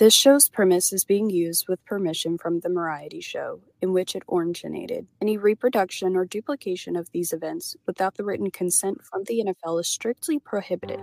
This show's premise is being used with permission from the Variety Show, in which it originated. Any reproduction or duplication of these events without the written consent from the NFL is strictly prohibited.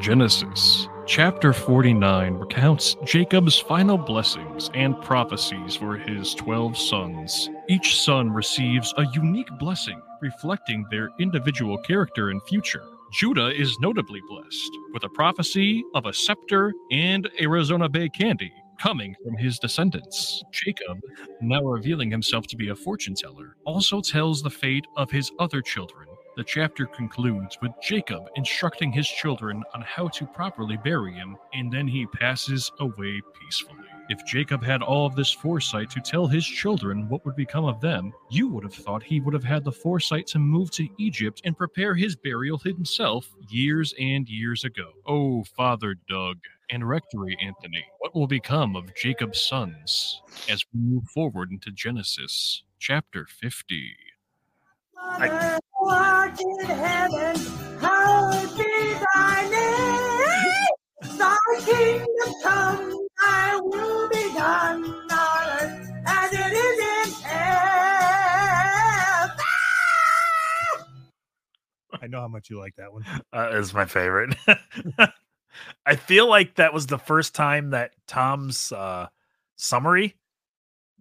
Genesis, chapter 49, recounts Jacob's final blessings and prophecies for his 12 sons. Each son receives a unique blessing, reflecting their individual character and future. Judah is notably blessed with a prophecy of a scepter and Arizona Bay candy coming from his descendants. Jacob, now revealing himself to be a fortune teller, also tells the fate of his other children. The chapter concludes with Jacob instructing his children on how to properly bury him, and then he passes away peacefully. If Jacob had all of this foresight to tell his children what would become of them, you would have thought he would have had the foresight to move to Egypt and prepare his burial himself years and years ago. Oh, Father Doug and Rectory Anthony, what will become of Jacob's sons as we move forward into Genesis chapter 50? I- Art in heaven, hallowed be thy name. Thy kingdom come, thy will be done on earth as it is in heaven. I know how much you like that one. uh, is my favorite. I feel like that was the first time that Tom's uh, summary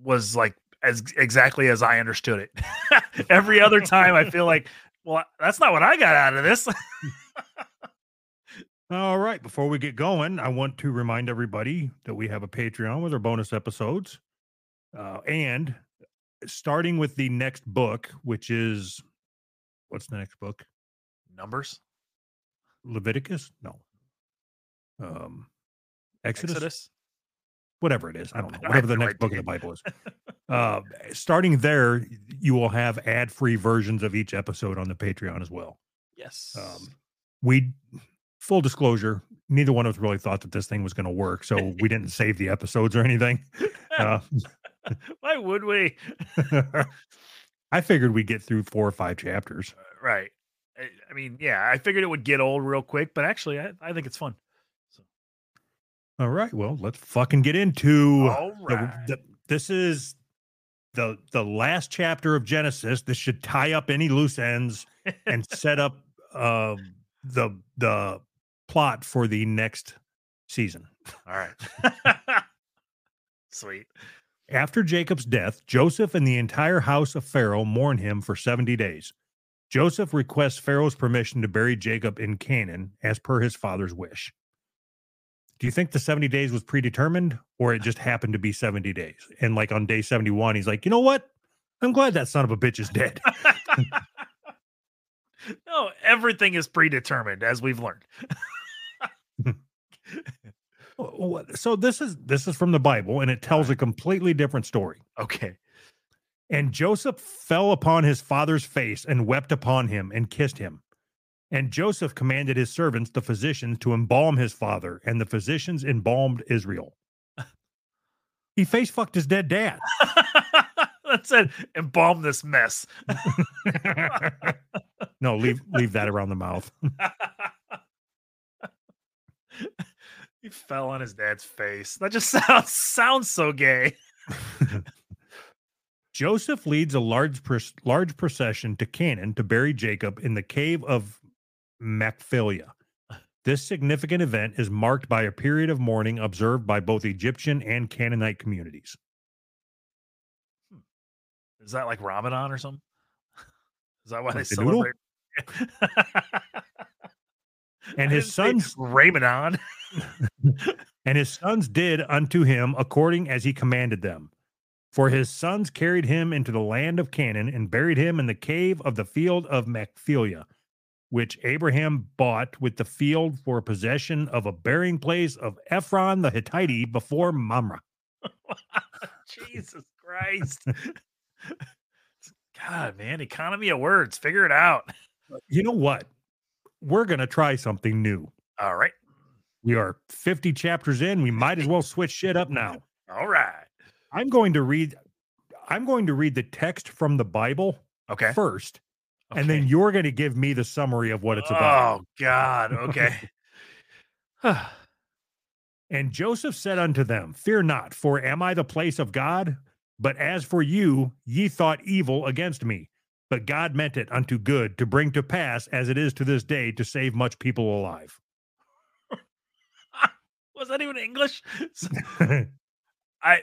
was like as exactly as I understood it. Every other time, I feel like, well, that's not what I got out of this. All right. Before we get going, I want to remind everybody that we have a Patreon with our bonus episodes. Uh, and starting with the next book, which is what's the next book? Numbers, Leviticus? No. Um, Exodus? Exodus. Whatever it is. I don't know. Whatever the next book in the. Bible is. Uh, starting there, you will have ad free versions of each episode on the Patreon as well. Yes. Um, we full disclosure, neither one of us really thought that this thing was going to work, so we didn't save the episodes or anything. Uh, Why would we? I figured we'd get through four or five chapters. Right. I, I mean, yeah, I figured it would get old real quick, but actually, I, I think it's fun. So, All right, well, let's fucking get into all the- the- this is the the last chapter of Genesis. This should tie up any loose ends and set up uh, the the plot for the next season. all right. Sweet. After Jacob's death, Joseph and the entire house of Pharaoh mourn him for 70 days. Joseph requests Pharaoh's permission to bury Jacob in Canaan as per his father's wish. Do you think the 70 days was predetermined or it just happened to be 70 days? And like on day 71, he's like, you know what? I'm glad that son of a bitch is dead. no, everything is predetermined, as we've learned. So this is this is from the Bible and it tells uh-huh. a completely different story. Okay. And Joseph fell upon his father's face and wept upon him and kissed him. And Joseph commanded his servants, the physicians, to embalm his father, and the physicians embalmed Israel. He face fucked his dead dad. that said, embalm this mess. no, leave leave that around the mouth. he fell on his dad's face. That just sounds sounds so gay. Joseph leads a large large procession to Canaan to bury Jacob in the cave of Machpelah. This significant event is marked by a period of mourning observed by both Egyptian and Canaanite communities. Hmm. Is that like Ramadan or something? Is that why they the celebrate? And his sons Ramadan. and his sons did unto him according as he commanded them. For his sons carried him into the land of Canaan and buried him in the cave of the field of Machpelah, which Abraham bought with the field for possession of a burying place of Ephron the Hittite before Mamre. Jesus Christ. God, man, economy of words. Figure it out. You know what? We're going to try something new. All right. We are 50 chapters in. We might as well switch shit up now. All right. I'm going to read I'm going to read the text from the Bible Okay. first, and then you're going to give me the summary of what it's about. Oh God. Okay. And Joseph said unto them, Fear not, for am I the place of God? But as for you, ye thought evil against me. But God meant it unto good to bring to pass, as it is to this day, to save much people alive. Was that even English? I.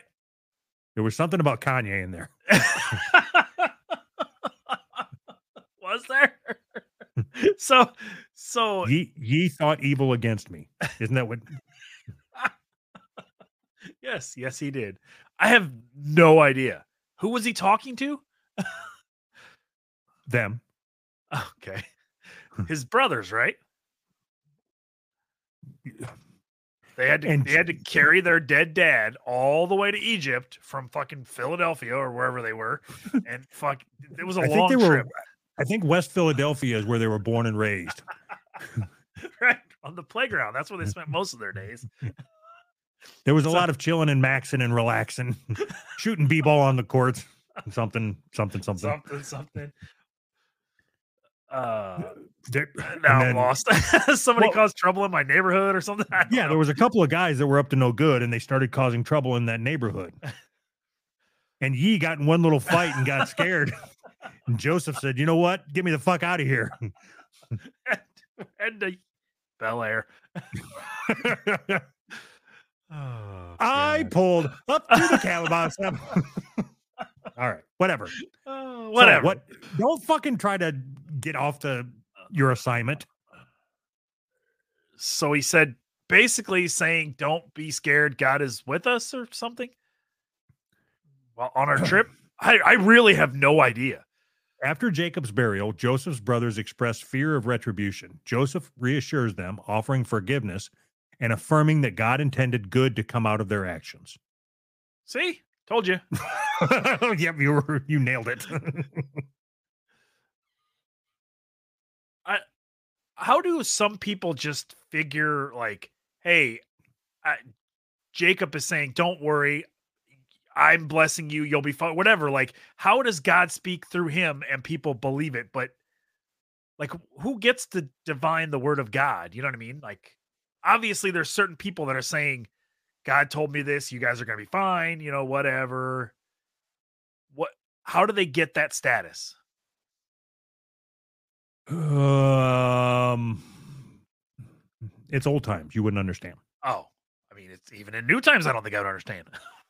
There was something about Kanye in there. Was there? so so Ye, ye thought evil against me. Isn't that what? yes, yes, he did. I have no idea. Who was he talking to? Them. Okay. His brothers, right? They had to And- they had to carry their dead dad all the way to Egypt from fucking Philadelphia or wherever they were. And fuck it was a I think long they were. I think West Philadelphia is where they were born and raised. Right. On the playground. That's where they spent most of their days. There was a So- lot of chilling and maxing and relaxing, shooting b-ball on the courts, something, something, something. Something, something. Uh There- now and I'm lost. Somebody Well- caused trouble in my neighborhood or something. Yeah, know. there was a couple of guys that were up to no good, and they started causing trouble in that neighborhood. And Yee got in one little fight and got scared. And Joseph said, "You know what? Get me the fuck out of here." and the Bel Air. Oh, I pulled up to the Calabas. All right, whatever. Oh, So whatever. what? Don't fucking try to get off to your assignment. So he said, basically saying, "Don't be scared. God is with us," or something. Well, on our trip, I, I really have no idea. After Jacob's burial, Joseph's brothers express fear of retribution. Joseph reassures them, offering forgiveness and affirming that God intended good to come out of their actions. See, told you. yep, you were you nailed it. I, How do some people just figure like, "Hey, I, Jacob is saying, don't worry." I'm blessing you. You'll be fine. Whatever. Like, how does God speak through him and people believe it? But like, who gets to divine the word of God? You know what I mean? Like, obviously, there's certain people that are saying, God told me this. You guys are going to be fine. You know, whatever. What, how do they get that status? um it's old times. You wouldn't understand. Oh, I mean, it's even in new times. I don't think I would understand.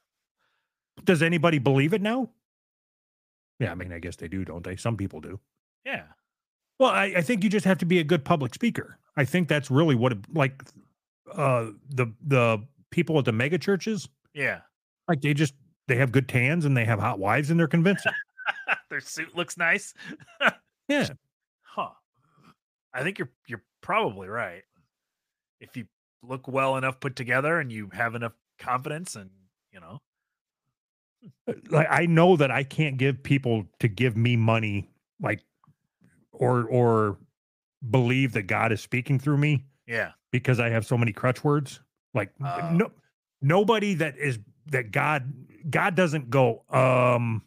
Does anybody believe it now? Yeah, I mean, I guess they do, don't they? Some people do. yeah. Well, I, I think you just have to be a good public speaker. I think that's really what it, like uh the the people at the mega churches, Yeah. like they just they have good tans and they have hot wives and they're convincing. Their suit looks nice. Yeah. Huh. I think you're you're probably right. If you look well enough put together and you have enough confidence and you know. Like I know that I can't give people to give me money like or or believe that God is speaking through me Yeah. because I have so many crutch words. Like Oh. no nobody that is that God God doesn't go um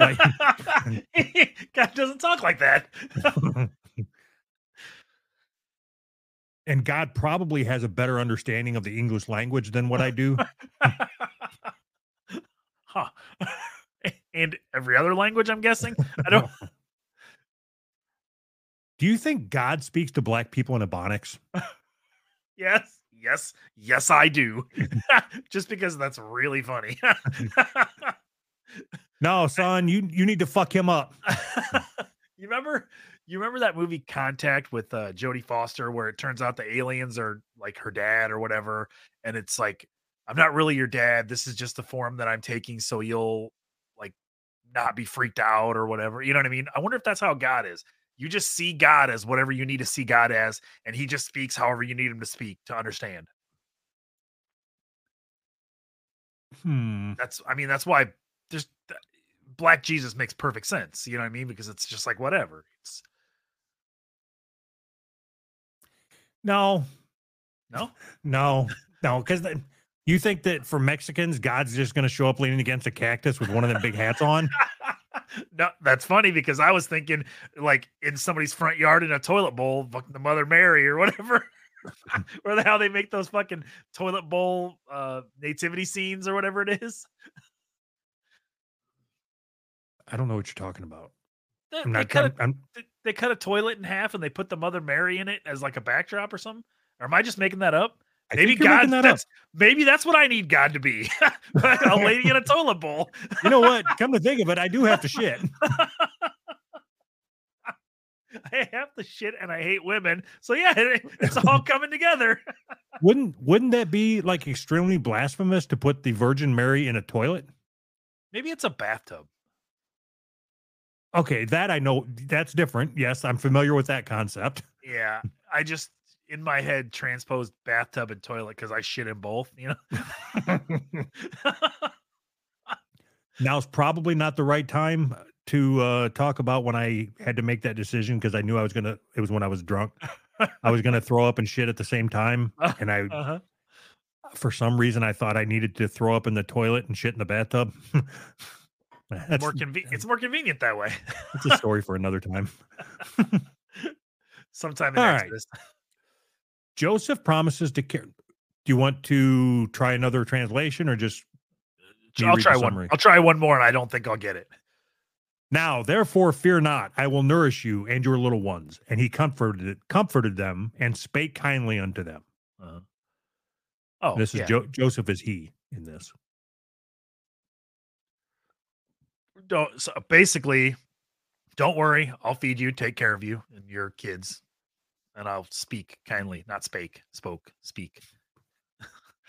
Like- God doesn't talk like that. and God probably has a better understanding of the English language than what I do. huh. and every other language, I'm guessing. I don't Do you think God speaks to black people in Ebonics? Yes, yes, yes, I do. Just because that's really funny. No, son, you you need to fuck him up. you remember you remember that movie Contact with uh Jodie Foster where it turns out the aliens are like her dad or whatever and it's like I'm not really your dad. This is just the form that I'm taking so you'll like not be freaked out or whatever. You know what I mean? I wonder if that's how God is. You just see God as whatever you need to see God as and he just speaks however you need him to speak to understand. Hmm. That's I mean that's why there's Black Jesus makes perfect sense. You know what I mean? Because it's just like whatever. It's No, no. no, no, because you think that for Mexicans, God's just going to show up leaning against a cactus with one of them big hats on? no, that's funny because I was thinking like in somebody's front yard in a toilet bowl, fucking the Mother Mary or whatever. or the, how they make those fucking toilet bowl uh nativity scenes or whatever it is. I don't know what you're talking about. They, I'm they cut I'm, a, I'm, they- they cut a toilet in half and they put the Mother Mary in it as like a backdrop or something. Or am I just making that up? I Maybe God. that up. That's maybe that's what I need God to be. a lady in a toilet bowl. You know what? Come to think of it, I do have to shit. I have to shit and I hate women. So yeah, it- it's all coming together. Wouldn't Wouldn't that be like extremely blasphemous to put the Virgin Mary in a toilet? Maybe it's a bathtub. Okay, that I know. That's different. Yes, I'm familiar with that concept. Yeah, I just in my head transposed bathtub and toilet because I shit in both. You know. Now's probably not the right time to uh, talk about when I had to make that decision because I knew I was gonna. It was when I was drunk. I was gonna throw up and shit at the same time, and I, uh-huh. for some reason, I thought I needed to throw up in the toilet and shit in the bathtub. That's More convenient. It's more convenient that way. it's a story for another time. Sometime in All right. Joseph promises to care. Do you want to try another translation or just? I'll try one. I'll try one more, and I don't think I'll get it. Now, therefore, fear not. I will nourish you and your little ones. And he comforted comforted them and spake kindly unto them. Uh-huh. Oh, this is yeah. jo- Joseph is he in this. don't so basically don't worry i'll feed you take care of you and your kids and i'll speak kindly not spake spoke speak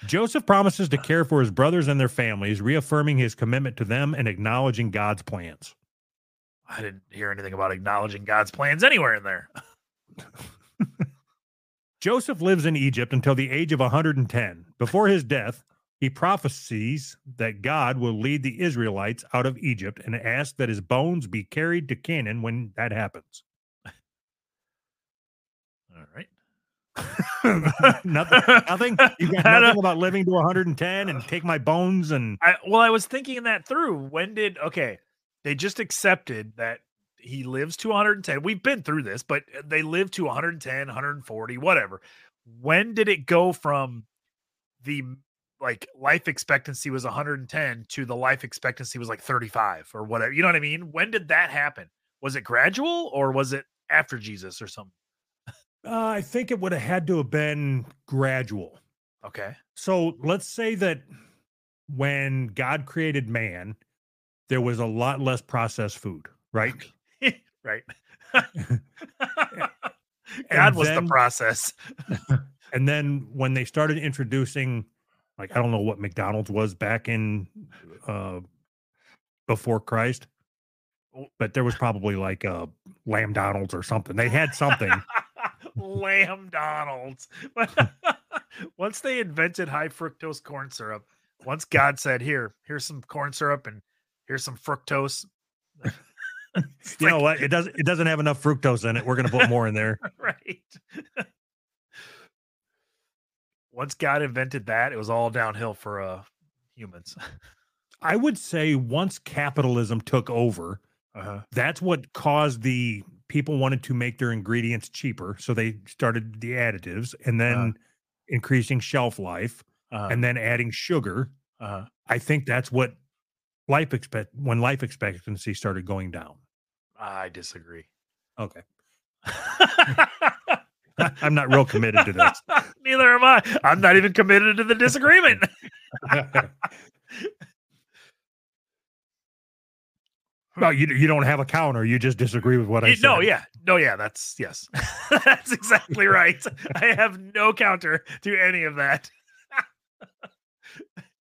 Joseph promises to care for his brothers and their families, reaffirming his commitment to them and acknowledging God's plans. i didn't hear anything about acknowledging god's plans anywhere in there Joseph lives in Egypt until the age of 110. Before his death, he prophesies that God will lead the Israelites out of Egypt and asks that his bones be carried to Canaan when that happens. all right nothing, nothing. You got nothing about living to 110 and take my bones and I, well i was thinking that through. When did okay they just accepted that he lives to 110 we've been through this but they live to 110 140 whatever. When did it go from the like life expectancy was 110 to the life expectancy was like 35 or whatever? You know what i mean? When did that happen? Was it gradual or was it after jesus or something uh, I think it would have had to have been gradual. okay So let's say that when God created man, there was a lot less processed food, right? right god was the process And then when they started introducing, like, I don't know what McDonald's was back in uh, before Christ, but there was probably like a Lamb Donald's or something. They had something. Lamb Donalds. once they invented high fructose corn syrup, once God said, "Here, here's some corn syrup and here's some fructose," you know what? It doesn't. It doesn't have enough fructose in it. We're going to put more in there. right? once God invented that, it was all downhill for uh humans. I would say once capitalism took over, Uh-huh. that's what caused the people wanted to make their ingredients cheaper, so they started the additives and then Uh-huh. increasing shelf life Uh-huh. and then adding sugar. uh-huh. I think that's what life expect when life expectancy started going down. I disagree. Okay. I'm not real committed to this. Neither am I. I'm not even committed to the disagreement. well, you you don't have a counter. You just disagree with what I said. no, yeah, no, yeah. That's yes, that's exactly right. I have no counter to any of that.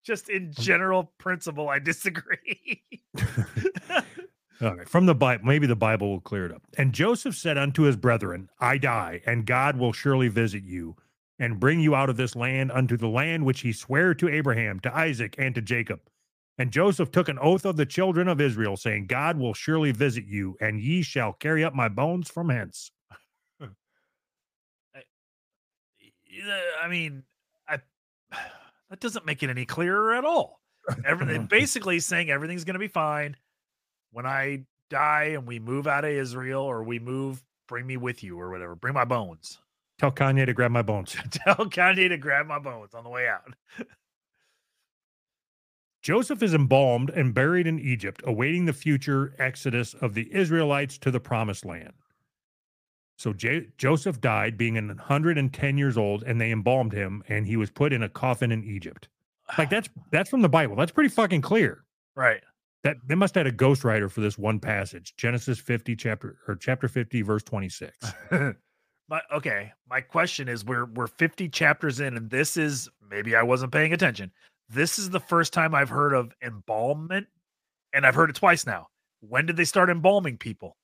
Just in um, general principle, I disagree. All right. From the Bible, maybe the Bible will clear it up. And Joseph said unto his brethren, I die, and God will surely visit you and bring you out of this land unto the land which he sware to Abraham, to Isaac, and to Jacob. And Joseph took an oath of the children of Israel, saying, God will surely visit you, and ye shall carry up my bones from hence. I mean, I that doesn't make it any clearer at all. Everything basically saying everything's going to be fine when I die and we move out of Israel or we move, bring me with you or whatever, bring my bones. Tell Kanye to grab my bones. Tell Kanye to grab my bones on the way out. Joseph is embalmed and buried in Egypt, awaiting the future exodus of the Israelites to the promised land. So J- Joseph died being 110 years old, and they embalmed him, and he was put in a coffin in Egypt. Like that's that's from the Bible. That's pretty fucking clear. Right. That they must have had a ghostwriter for this one passage. Genesis 50 chapter or chapter 50 verse 26. my okay. My question is we're we're 50 chapters in, and this is maybe I wasn't paying attention. This is the first time I've heard of embalmment, and I've heard it twice now. When did they start embalming people?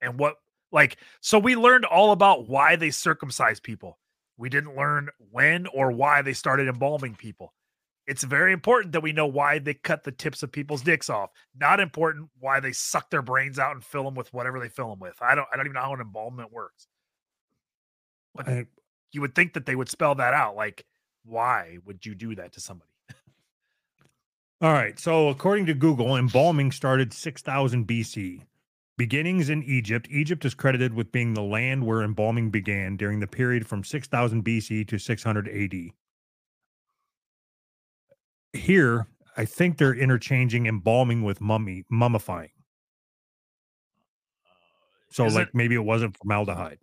And what like so we learned all about why they circumcise people. We didn't learn when or why they started embalming people. It's very important that we know why they cut the tips of people's dicks off. Not important why they suck their brains out and fill them with whatever they fill them with. I don't I don't even know how an embalmment works. But I- you would think that they would spell that out. Like, why would you do that to somebody? All right. So, according to Google, embalming started 6000 BC. Beginnings in Egypt. Egypt is credited with being the land where embalming began during the period from 6000 BC to 600 AD. Here, I think they're interchanging embalming with mummy mummifying. So, Is like maybe it wasn't formaldehyde.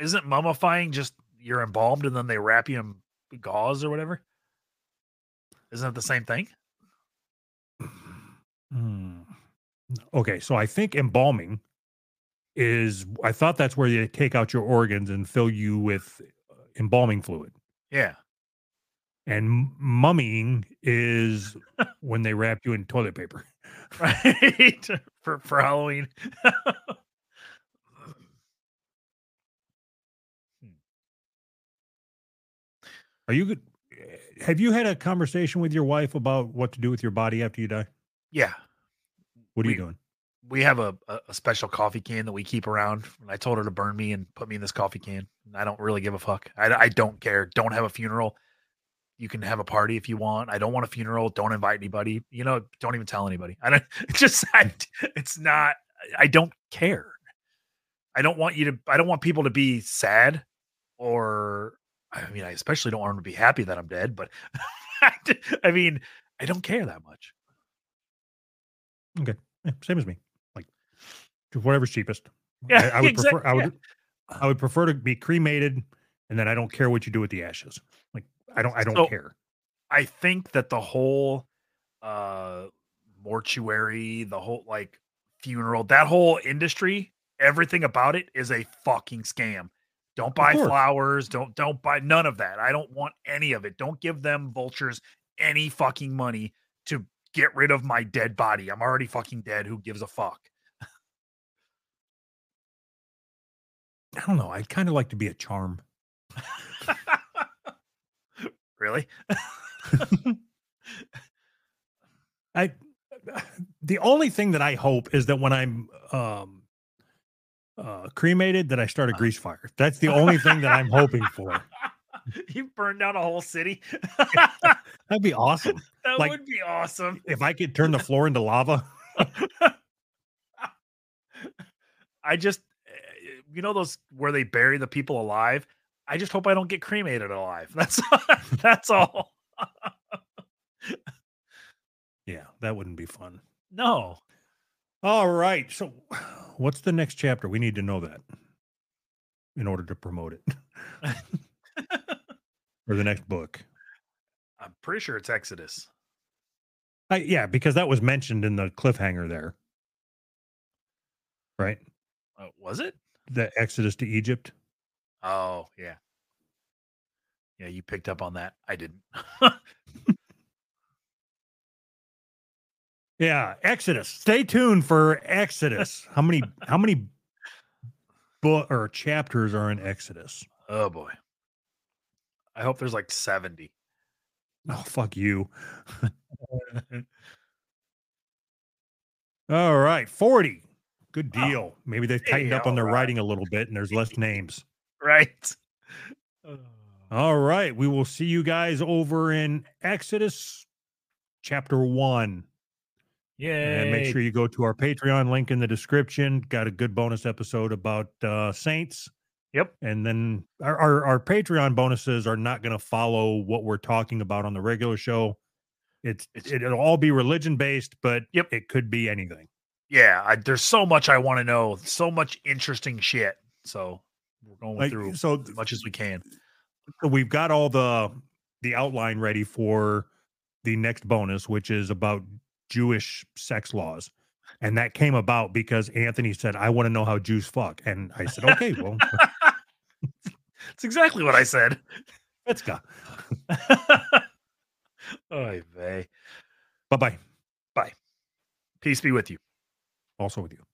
Isn't mummifying just you're embalmed and then they wrap you in gauze or whatever? Isn't it the same thing? Hmm. Okay, so I think embalming is. I thought that's where you take out your organs and fill you with uh, embalming fluid. Yeah. And mummying is when they wrap you in toilet paper. Right. for for Halloween. Are you good? eh, Have you had a conversation with your wife about what to do with your body after you die? Yeah. What are We- you doing? We have a, a, special coffee can that we keep around. And I told her to burn me and put me in this coffee can. I don't really give a fuck. I, I don't care. Don't have a funeral. You can have a party if you want. I don't want a funeral. Don't invite anybody. You know, don't even tell anybody. I don't it's just I, mm. it's not I don't care. I don't want you to I don't want people to be sad or I mean, I especially don't want them to be happy that I'm dead, but I mean, I don't care that much. Yeah, same as me. Like whatever's cheapest. Yeah, I, I would exact- prefer. I would. yeah. I would prefer to be cremated, and then I don't care what you do with the ashes. Like I don't. I don't So- care. I think that the whole uh mortuary, the whole like funeral, that whole industry, everything about it is a fucking scam. Don't buy flowers, don't don't buy none of that. I don't want any of it. Don't give them vultures any fucking money to get rid of my dead body. I'm already fucking dead. Who gives a fuck? I don't know. I'd kind of like to be a charm. really? I. The only thing that I hope is that when I'm um, uh, cremated, that I start a grease fire. That's the only thing that I'm hoping for. you burned down a whole city. That'd be awesome that Like- would be awesome. if I could turn the floor into lava. I just, eh, you know, those where they bury the people alive. I just hope I don't get cremated alive. That's that's all. Yeah, that wouldn't be fun. No, All right. So, what's the next chapter? We need to know that in order to promote it. Or the next book. I'm pretty sure it's Exodus. I, yeah, because that was mentioned in the cliffhanger there. Right? Uh, was it? The Exodus to Egypt. Oh yeah, yeah. You picked up on that. I didn't. Yeah, Exodus. Stay tuned for Exodus. How many how many book or chapters are in Exodus? oh boy. I hope there's like seventy. Oh, fuck you. All right, 40. Good Oh, deal. Maybe they've tightened up on their right. writing a little bit and there's less names. right. All right, we will see you guys over in Exodus chapter 1. Yeah. And make sure you go to our Patreon link in the description. Got a good bonus episode about uh, saints Yep. And then our, our, our Patreon bonuses are not going to follow what we're talking about on the regular show. It's, It's- it'll all be religion based, but Yep. it could be anything. Yeah, I, there's so much I want to know, so much interesting shit. So we're going Like through so, as much as we can. so we've got all the the outline ready for the next bonus, which is about Jewish sex laws. And that came about because Anthony said, I want to know how Jews fuck. And I said, okay, well, It's exactly what I said. let's go. Oy vey. Bye bye. Peace be with you. Also with you.